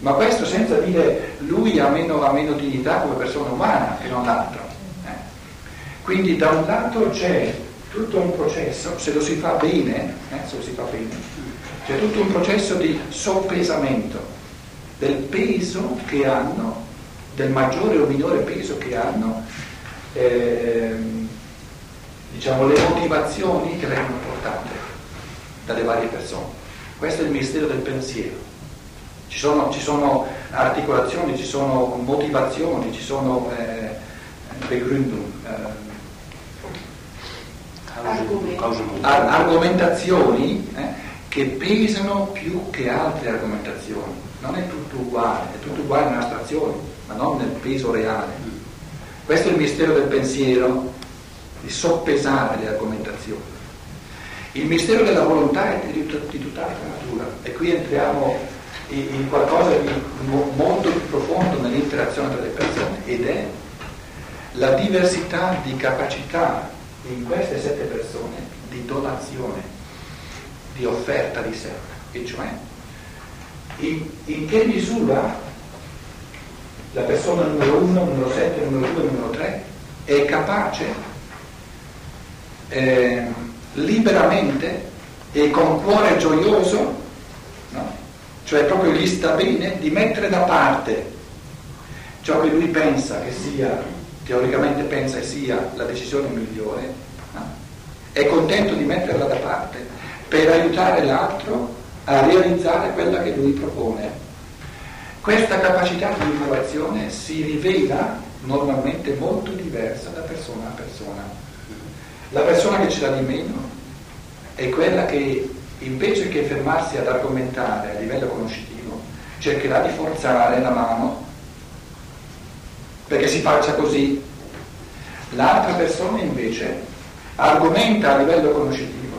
Ma questo senza dire lui ha meno, ha meno dignità come persona umana che non l'altro. Eh. Quindi da un lato c'è tutto un processo, se lo si fa bene, eh, se lo si fa bene, c'è tutto un processo di soppesamento del peso che hanno, del maggiore o minore peso che hanno eh, diciamo, le motivazioni che vengono portate dalle varie persone. Questo è il mistero del pensiero. Ci sono, ci sono articolazioni, ci sono motivazioni, ci sono eh, Begründung, eh, Ar- argomentazioni eh, che pesano più che altre argomentazioni. Non è tutto uguale, è tutto uguale in astrazione, ma non nel peso reale. Questo è il mistero del pensiero, di soppesare le argomentazioni. Il mistero della volontà è di, di tutt'altra natura e qui entriamo in qualcosa di molto più profondo nell'interazione tra le persone ed è la diversità di capacità in queste sette persone di donazione, di offerta di sé, e cioè in, in che misura la persona numero uno, numero sette, numero due, numero tre è capace eh, liberamente e con cuore gioioso cioè proprio gli sta bene di mettere da parte ciò che lui pensa che sia, teoricamente pensa che sia la decisione migliore, no? è contento di metterla da parte per aiutare l'altro a realizzare quella che lui propone. Questa capacità di innovazione si rivela normalmente molto diversa da persona a persona. La persona che ce l'ha di meno è quella che invece che fermarsi ad argomentare a livello conoscitivo, cercherà di forzare la mano perché si faccia così. L'altra persona invece argomenta a livello conoscitivo,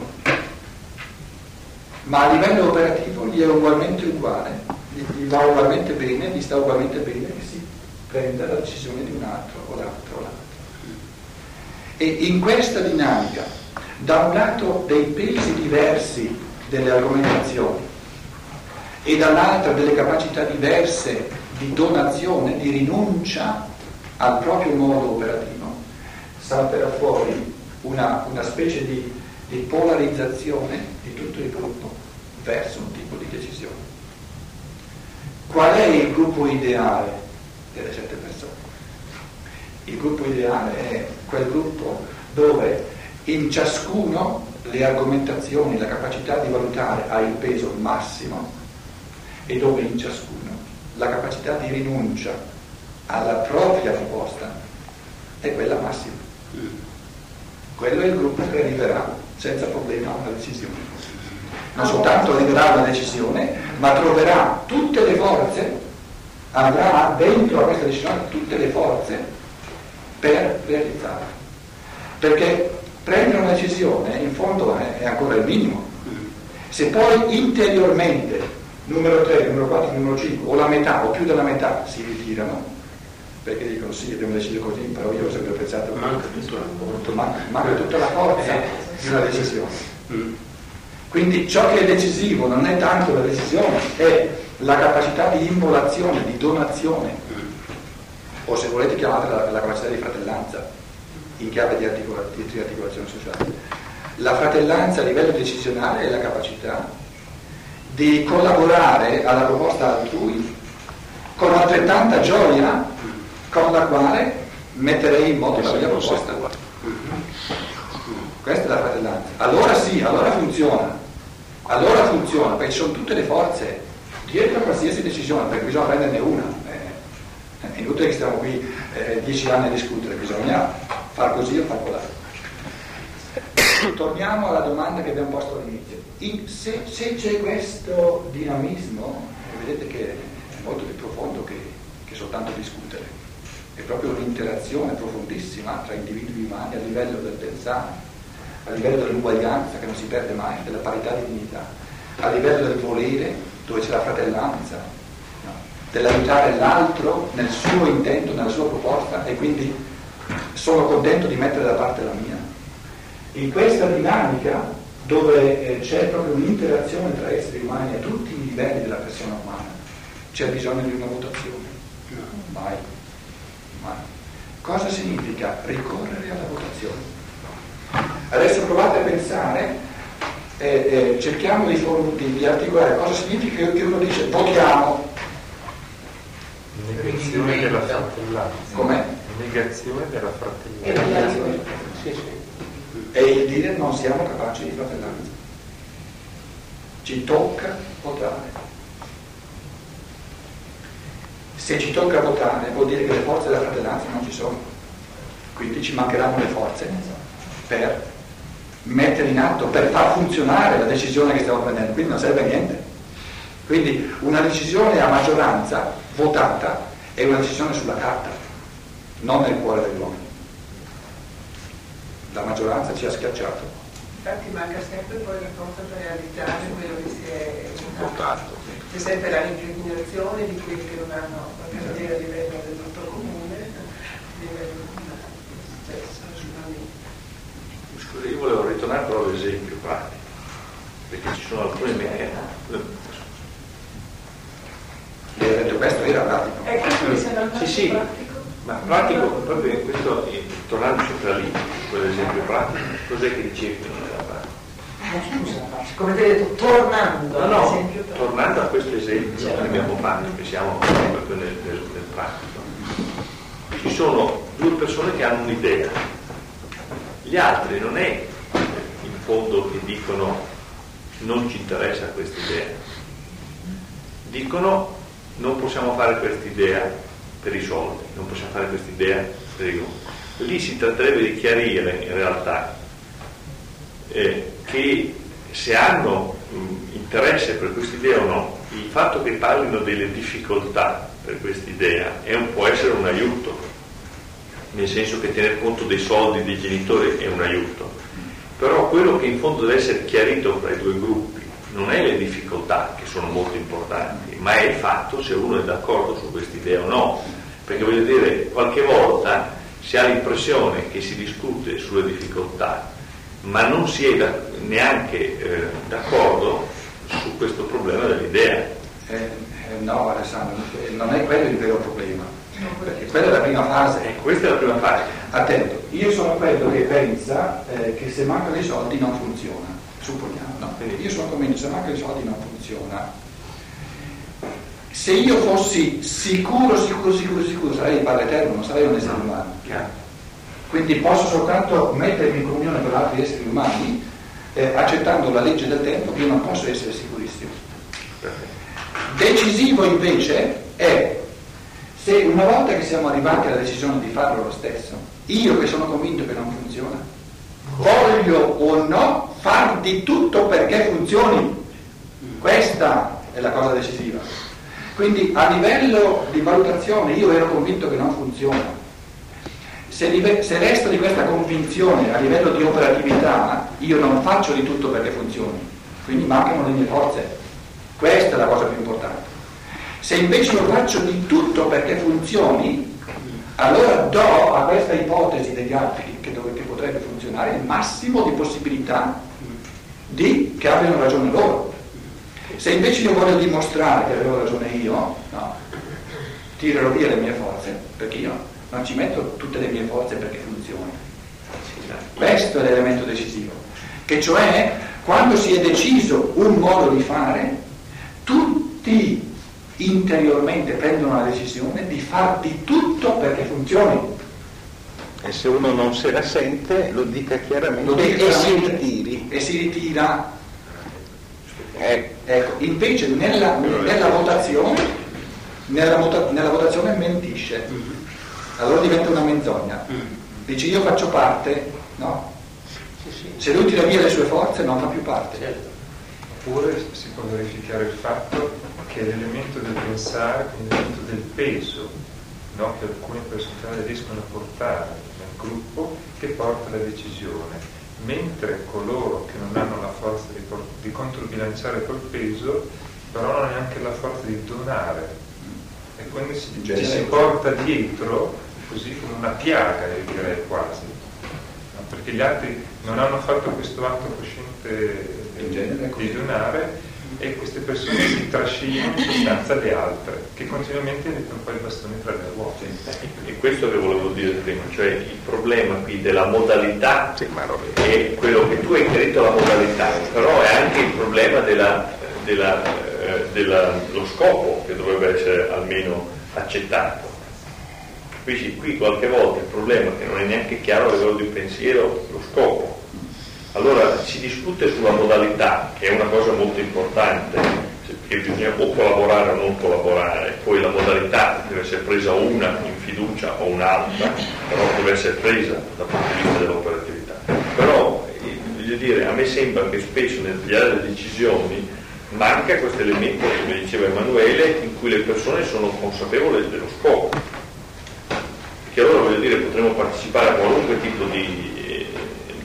ma a livello operativo gli è ugualmente uguale, gli, va ugualmente bene, gli sta ugualmente bene che si prenda la decisione di un altro o l'altro o l'altro. E in questa dinamica, da un lato dei pesi diversi delle argomentazioni e dall'altra delle capacità diverse di donazione, di rinuncia al proprio modo operativo, salterà fuori una, una specie di, di polarizzazione di tutto il gruppo verso un tipo di decisione. Qual è il gruppo ideale delle sette persone? Il gruppo ideale è quel gruppo dove in ciascuno le argomentazioni, la capacità di valutare ha il peso massimo e dove in ciascuno la capacità di rinuncia alla propria proposta è quella massima. Quello è il gruppo che arriverà senza problema a una decisione. Non soltanto arriverà a una decisione, ma troverà tutte le forze, avrà dentro a questa decisione tutte le forze per realizzarla. Perché prendere una decisione in fondo è, ancora il minimo. Se poi interiormente numero 3, numero 4, numero 5 o la metà o più della metà si ritirano, perché dicono sì, abbiamo deciso così, però io ho sempre pensato che manca, tutto, manca, manca tutta la forza di una decisione. Quindi ciò che è decisivo non è tanto la decisione, è la capacità di immolazione, di donazione, o se volete chiamatela la, la capacità di fratellanza in chiave di, articola, di riarticolazione sociale. La fratellanza a livello decisionale è la capacità di collaborare alla proposta altrui con altrettanta gioia con la quale metterei in moto la mia proposta. Questa è la fratellanza. Allora sì, allora funziona. Allora funziona, perché ci sono tutte le forze dietro a qualsiasi decisione, perché bisogna prenderne una. Eh, è inutile che stiamo qui eh, dieci anni a discutere, bisogna far così o far colà. Torniamo alla domanda che abbiamo posto all'inizio. In, se, se, c'è questo dinamismo, vedete che è molto più profondo che, che soltanto discutere, è proprio un'interazione profondissima tra individui umani a livello del pensare, a livello dell'uguaglianza che non si perde mai, della parità di dignità, a livello del volere dove c'è la fratellanza, no? dell'aiutare l'altro nel suo intento, nella sua proposta e quindi sono contento di mettere da parte la mia. In questa dinamica dove eh, c'è proprio un'interazione tra esseri umani a tutti i livelli della persona umana, c'è bisogno di una votazione? Mai. Mai. Cosa significa ricorrere alla votazione? Adesso provate a pensare, eh, eh, cerchiamo di, di, di, articolare cosa significa che uno dice votiamo. Negazione della fratellanza. Della fratellanza. E il dire non siamo capaci di fratellanza. Ci tocca votare. Se ci tocca votare vuol dire che le forze della fratellanza non ci sono, quindi ci mancheranno le forze per mettere in atto, per far funzionare la decisione che stiamo prendendo, quindi non serve a niente. Quindi una decisione a maggioranza votata è una decisione sulla carta, non nel cuore degli uomini. La maggioranza ci ha schiacciato. Infatti manca sempre poi la forza per realizzare quello che si è votato. C'è sempre la rigenerazione di quelli che non hanno qualche idea a livello del tutto comune, a livello stesso, Scusa, io volevo ritornare però all'esempio pratico, perché ci sono alcuni meccanismi. Lei ha detto questo era. Ecco, quindi se non Sì, sì. Ma pratico, proprio in questo, tornando sempre lì, quell'esempio pratico, cos'è che dicevi era pratico? Scusa, come ti ho detto, tornando No, no, tornando a questo esempio che abbiamo fatto, che siamo proprio nel, nel, nel pratico, ci sono due persone che hanno un'idea, gli altri non è in fondo che dicono non ci interessa questa idea, dicono non possiamo fare questa idea per i soldi, non possiamo fare questa idea per i gusti. Lì si tratterebbe di chiarire in realtà eh, che se hanno mh, interesse per questa idea o no, il fatto che parlino delle difficoltà per questa idea è può essere un aiuto, nel senso che tener conto dei soldi dei genitori è un aiuto, però quello che in fondo deve essere chiarito fra i due gruppi non è le difficoltà che sono molto importanti, ma è il fatto se uno è d'accordo su questa idea o no, perché voglio dire, qualche volta si ha l'impressione che si discute sulle difficoltà, ma non si è da, neanche eh, d'accordo su questo problema dell'idea. Eh, eh, no, Alessandro, non è quello il vero problema, perché quella è la prima fase. E questa è la prima fase. Attento, io sono quello che pensa eh, che se mancano i soldi non funziona, supponiamo, no? Io sono convinto che se mancano i soldi non funziona. Se io fossi sicuro, sicuro, sicuro, sicuro, sarei il Padre Eterno, non sarei un essere umano. Chiaro. Quindi posso soltanto mettermi in comunione con altri esseri umani eh, accettando la legge del tempo che io non posso essere sicurissimo. Decisivo invece è se una volta che siamo arrivati alla decisione di farlo lo stesso, io che sono convinto che non funziona, voglio o no far di tutto perché funzioni. Questa è la cosa decisiva. Quindi a livello di valutazione io ero convinto che non funziona. Se, live- se resto di questa convinzione a livello di operatività, io non faccio di tutto perché funzioni, quindi mancano le mie forze. Questa è la cosa più importante. Se invece io faccio di tutto perché funzioni, allora do a questa ipotesi degli altri che, dove, che potrebbe funzionare il massimo di possibilità di che abbiano ragione loro. Se invece io voglio dimostrare che avevo ragione io, no, tirerò via le mie forze, perché io non ci metto tutte le mie forze perché funzioni. Questo è l'elemento decisivo, che cioè quando si è deciso un modo di fare, tutti interiormente prendono la decisione di far di tutto perché funzioni. E se uno non se la sente, lo dica chiaramente Lo dica e si chiaramente. ritiri. E si ritira. Eh, Ecco, invece nella, nella votazione, nella, vota- nella votazione mentisce. Allora diventa una menzogna. Dice io faccio parte, no? Se lui tira via le sue forze non fa più parte. Oppure si può verificare il fatto che l'elemento del pensare, l'elemento del peso, no, che alcune persone riescono a portare nel gruppo, che porta alla decisione, mentre coloro che non hanno la forza di, di controbilanciare quel peso, però non hanno neanche la forza di donare. E quindi si, In ci si porta dietro, così come una piaga, io direi quasi, no? perché gli altri non hanno fatto questo atto cosciente In genere è così. di donare e queste persone si trascinano in sostanza le altre, che continuamente mettono poi i bastoni tra le ruote. E questo che volevo dire prima, cioè il problema qui della modalità è quello che tu hai chiarito la modalità, però è anche il problema dello della, eh, della, scopo che dovrebbe essere almeno accettato. Qui, qui qualche volta il problema è che non è neanche chiaro a livello di pensiero lo scopo. Allora si discute sulla modalità, che è una cosa molto importante, che bisogna o collaborare o non collaborare, poi la modalità deve essere presa una in fiducia o un'altra, però deve essere presa dal punto di vista dell'operatività. Però voglio dire, a me sembra che spesso nel pigliare le decisioni manca questo elemento, come diceva Emanuele, in cui le persone sono consapevoli dello scopo. Perché allora voglio dire potremmo partecipare a qualunque tipo di,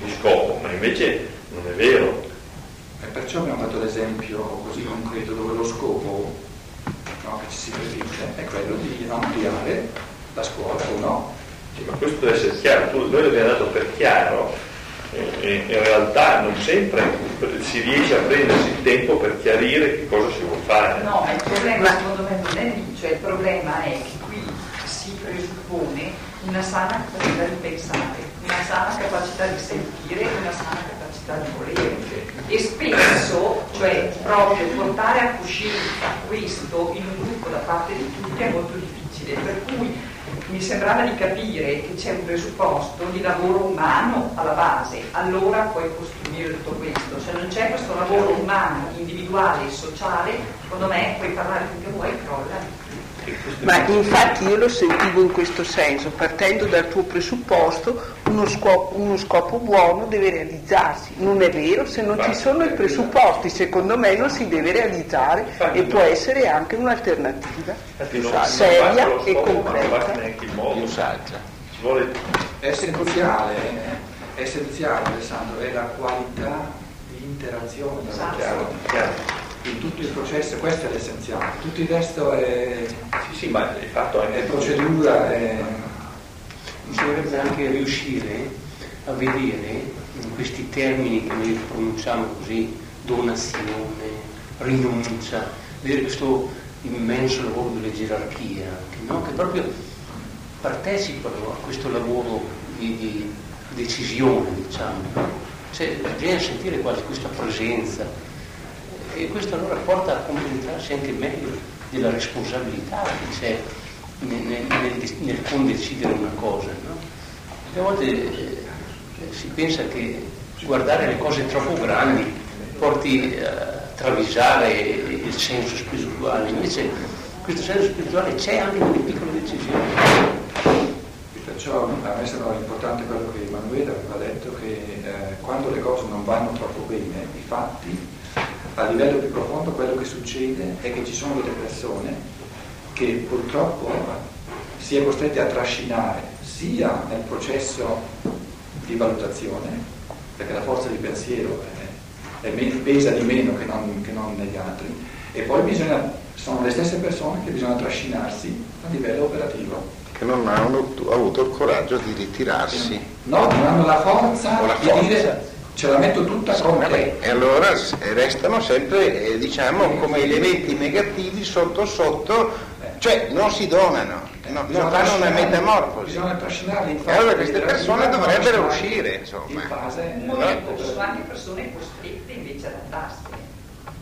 di scopo, invece non è vero. E perciò abbiamo fatto l'esempio così concreto dove lo scopo no, che ci si prefigge è quello di ampliare la scuola o no. Sì, ma questo deve essere chiaro, tu, noi l'abbiamo dato per chiaro e in realtà non sempre si riesce a prendersi il tempo per chiarire che cosa si vuole fare. No, ma il problema secondo me non è lì, cioè il problema è che qui si presuppone una sana capacità di pensare, sana capacità di sentire e una sana capacità di volere. E spesso, cioè proprio portare a coscienza questo in un gruppo da parte di tutti è molto difficile, per cui mi sembrava di capire che c'è un presupposto di lavoro umano alla base, allora puoi costruire tutto questo. Se non c'è questo lavoro umano, individuale e sociale, secondo me puoi parlare finché vuoi crolla. Ma infatti io lo sentivo in questo senso, partendo dal tuo presupposto, uno scopo, uno scopo buono deve realizzarsi. Non è vero, se non ci sono i presupposti, secondo me non si deve realizzare e può essere anche un'alternativa seria e concreta. Più saggia. È essenziale, è essenziale Alessandro, è la qualità di interazione, Esatto. chiaro, chiaro in tutto il processo, questo è l'essenziale, tutto il resto è, Sì, sì, ma di fatto è procedura, è... Bisognerebbe anche riuscire a vedere in questi termini che noi pronunciamo così, donazione, rinuncia, vedere questo immenso lavoro delle gerarchie anche, no? che proprio partecipano a questo lavoro di, di decisione, diciamo. Cioè, bisogna sentire quasi questa presenza e questo allora porta a compenetrarsi anche meglio della responsabilità che c'è nel, nel, nel condecidere una cosa. No? A volte eh, si pensa che guardare le cose troppo grandi porti a travisare il senso spirituale, invece questo senso spirituale c'è anche nelle piccole decisioni. Perciò a me sembra importante quello che Emanuele aveva detto, che eh, quando le cose non vanno troppo bene, i fatti, a livello più profondo quello che succede è che ci sono delle persone che purtroppo si è costretti a trascinare sia nel processo di valutazione, perché la forza di pensiero è, è me- pesa di meno che non, che non negli altri, e poi bisogna, sono le stesse persone che bisogna trascinarsi a livello operativo. Che non hanno avuto il coraggio di ritirarsi. No, non hanno la forza la di forza. dire ce la metto tutta con te. E allora s- restano sempre, eh, diciamo, come elementi negativi sotto sotto, cioè non si donano, no- non fanno una metamorfosi. Bisogna trascinarli in E allora fase- queste persone dovrebbero uscire, In insomma. fase Molte sono anche persone costrette invece ad andarsene,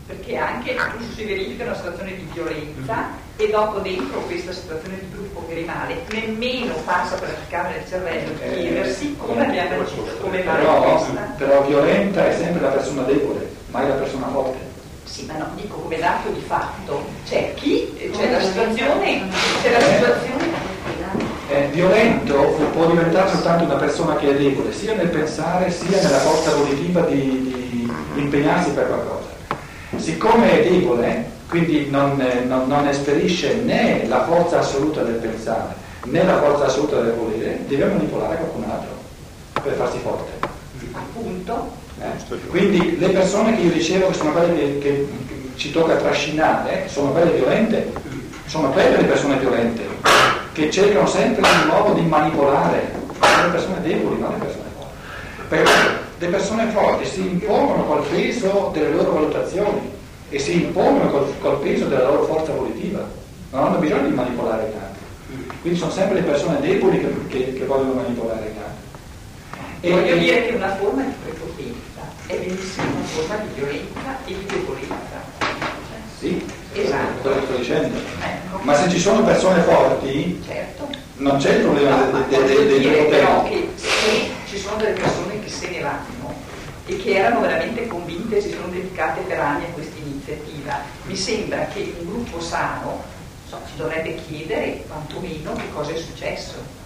perché anche tu si verifica una situazione di violenza e dopo dentro questa situazione di gruppo che rimane, nemmeno passa per applicare nel cervello di Eh, chiedersi come abbiamo agito, come mai Però, questa. però violenta è sempre la persona debole, mai la persona forte. Sì, ma no, dico come dato di fatto. C'è chi, c'è la situazione, c'è la situazione È violento può diventare soltanto una persona che è debole, sia nel pensare sia nella forza volitiva di, di impegnarsi per qualcosa. Siccome è debole, quindi non, eh, non- non esperisce né la forza assoluta del pensare né la forza assoluta del volere, deve manipolare qualcun altro per farsi forte. appunto Eh? Quindi le persone che io dicevo che sono quelle che, che ci tocca trascinare, sono quelle violente, sono quelle le persone violente, che cercano sempre di nuovo di manipolare le persone deboli, non le persone forti. Le persone forti si impongono col peso delle loro valutazioni e si impongono col, col peso della loro forza volitiva, non hanno bisogno di manipolare altri. Quindi sono sempre le persone deboli che, che, che vogliono manipolare altri. E voglio dire che una forma di prepotenza è benissimo una forma di violenza e di debolezza. Sì, Esatto. quello che sto dicendo. Ecco. Ma se ci sono persone forti, Certo. non c'è il problema ma dei de, de, voglio dei dire però prepotenti. che se ci sono delle persone che se ne vanno e che erano veramente convinte e si sono dedicate per anni a questa iniziativa, mi sembra che un gruppo sano so, ci dovrebbe chiedere quantomeno che cosa è successo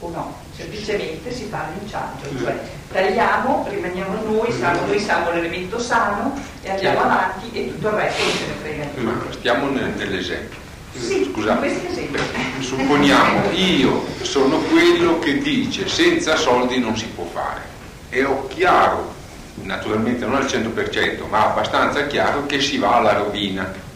o no, semplicemente si fa l'inciaggio, cioè tagliamo, rimaniamo noi, siamo, noi siamo l'elemento sano e andiamo avanti e tutto il resto non ce ne frega niente. Ma stiamo nel- nell'esempio. Sì, Scusate. esempi. Supponiamo io sono quello che dice senza soldi non si può fare e ho chiaro, naturalmente non al 100%, ma abbastanza chiaro che si va alla rovina.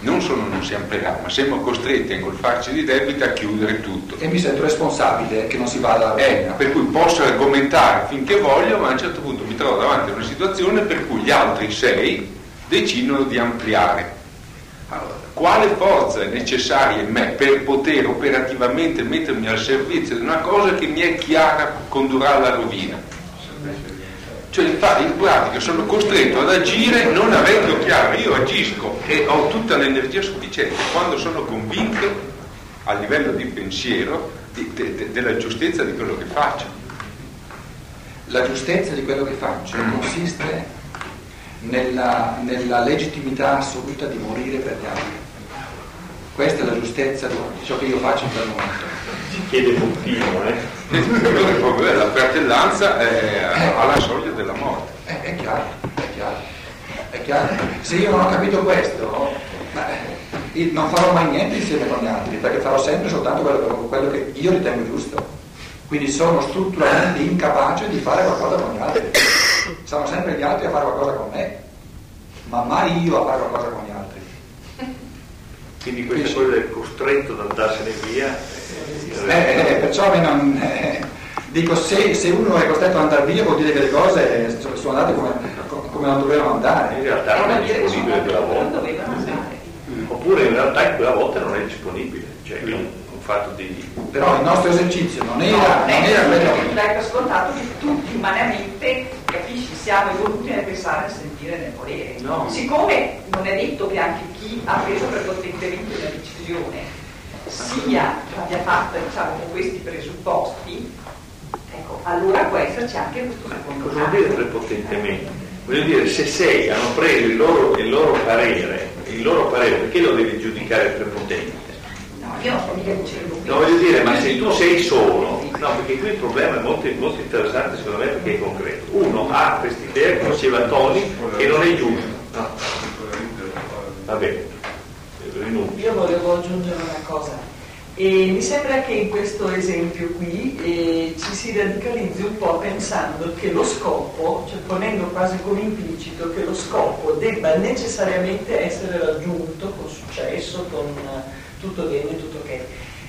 Non solo non siamo pregati, ma siamo costretti a ingolfarci di debito a chiudere tutto. E mi sento responsabile che non si vada a Eh, rovina. per cui posso argomentare finché voglio, ma a un certo punto mi trovo davanti a una situazione per cui gli altri sei decidono di ampliare. Allora, quale forza è necessaria in me per poter operativamente mettermi al servizio di una cosa che mi è chiara condurrà alla rovina? Cioè, in pratica sono costretto ad agire non avendo chiaro, io agisco e ho tutta l'energia sufficiente quando sono convinto a livello di pensiero di- de- de- della giustezza di quello che faccio. La giustezza di quello che faccio consiste nella, nella legittimità assoluta di morire per gli altri. Questa è la giustezza di ciò che io faccio in quel momento. Si chiede continuo, eh? Allora, il problema è la fratellanza è alla soglia della morte. Eh, è chiaro, è chiaro, è chiaro. Se io non ho capito questo, eh, non farò mai niente insieme con gli altri, perché farò sempre soltanto quello, quello che io ritengo giusto. Quindi sono strutturalmente incapace di fare qualcosa con gli altri. Saranno sempre gli altri a fare qualcosa con me, ma mai io a fare qualcosa con gli altri. Quindi questa cosa del costretto ad andarsene via. Eh, eh, perciò a me non, eh, dico se, se uno è costretto ad andare via vuol dire che le cose sono andate come, come non dovevano andare. in realtà non Eh, è disponibile sono quella volta. andare. Oppure in realtà in quella volta non è disponibile, cioè è fatto di... Però il nostro esercizio non era, No, non è era quello. che dai per scontato che tutti umanamente, capisci, siamo evoluti nel pensare, nel sentire, nel volere. No. Siccome non è detto che anche chi ha preso prepotentemente una decisione sia, l'abbia fatta diciamo, con questi presupposti, ecco, allora può esserci anche questo secondo Cosa vuol dire prepotentemente? Voglio dire, se sei hanno preso il loro, il loro parere, il loro parere, perché lo devi giudicare prepotente? No, io non sto mica dicendo No, voglio dire, ma se tu sei solo, no, perché qui il problema è molto, molto interessante secondo me perché è concreto. Uno ha quest'idea, come diceva Tony, che non è giusto. No. Va bene, rinuncio. Io volevo aggiungere una cosa. E mi sembra che in questo esempio qui eh, ci si radicalizzi un po' pensando che lo scopo, cioè ponendo quasi come implicito che lo scopo debba necessariamente essere raggiunto con successo, con eh, tutto bene, tutto ok.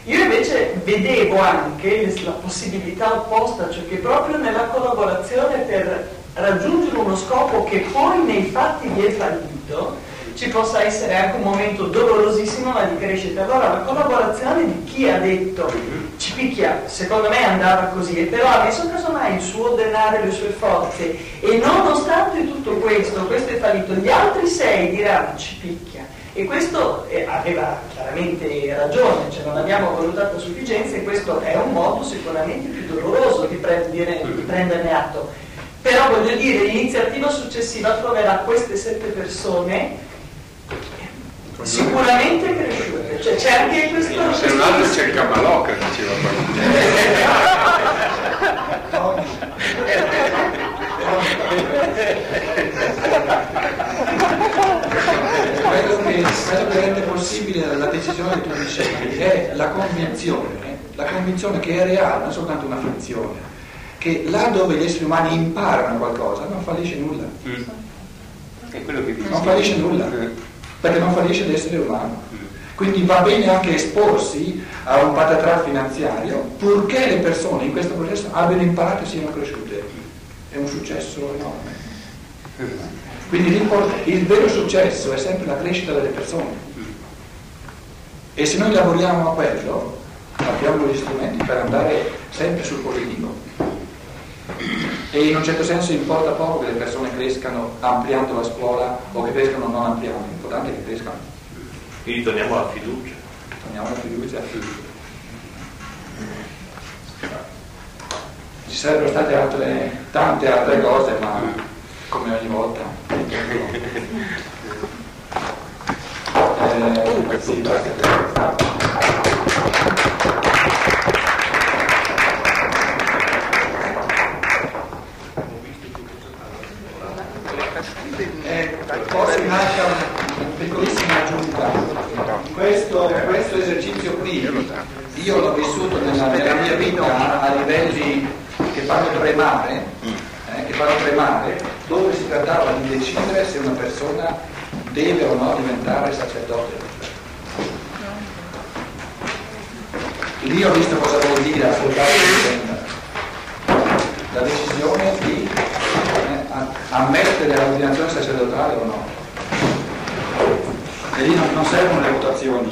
Io invece vedevo anche la possibilità opposta, cioè che proprio nella collaborazione per raggiungere uno scopo che poi nei fatti vi è fallito, ci possa essere anche un momento dolorosissimo ma di crescita. Allora la collaborazione di chi ha detto ci picchia, secondo me andava così, e però ha messo casomai il suo denaro e le sue forze e nonostante tutto questo, questo è fallito, gli altri sei diranno ci picchia. E questo eh, aveva chiaramente ragione, cioè non abbiamo valutato a sufficienza e questo è un modo sicuramente più doloroso di, prendere- di prenderne atto. Però voglio dire, l'iniziativa successiva troverà queste sette persone sicuramente cresciute, cioè c'è anche questo... Se non altro c'è il Camalò che diceva qualcuno. quello che, quello che rende possibile la decisione che tu dicevi è la convinzione, eh, la convinzione che è reale, non soltanto una finzione, che là dove gli esseri umani imparano qualcosa non fallisce nulla, È quello che dice. non fallisce nulla, perché non fallisce l'essere umano. Quindi va bene anche esporsi a un patatrà finanziario, purché le persone in questo processo abbiano imparato e siano cresciute. È un successo enorme. Quindi il vero successo è sempre la crescita delle persone. E se noi lavoriamo a quello, abbiamo gli strumenti per andare sempre sul positivo. E in un certo senso importa poco che le persone crescano ampliando la scuola o che crescano non ampliando, l'importante è che crescano. Quindi torniamo alla fiducia. Torniamo alla fiducia. Ci sarebbero state altre, tante altre cose, ma come ogni volta. Eh, sì, Forse manca una piccolissima aggiunta. Questo, questo esercizio qui io l'ho vissuto nella, nella mia vita a livelli che fanno tremare, eh, che fanno tremare, dove si trattava di decidere se una persona deve o no diventare sacerdote. Lì ho visto cosa vuol dire ascoltare la decisione di ammettere l'ordinazione sacerdotale o no. E lì non, non servono le votazioni,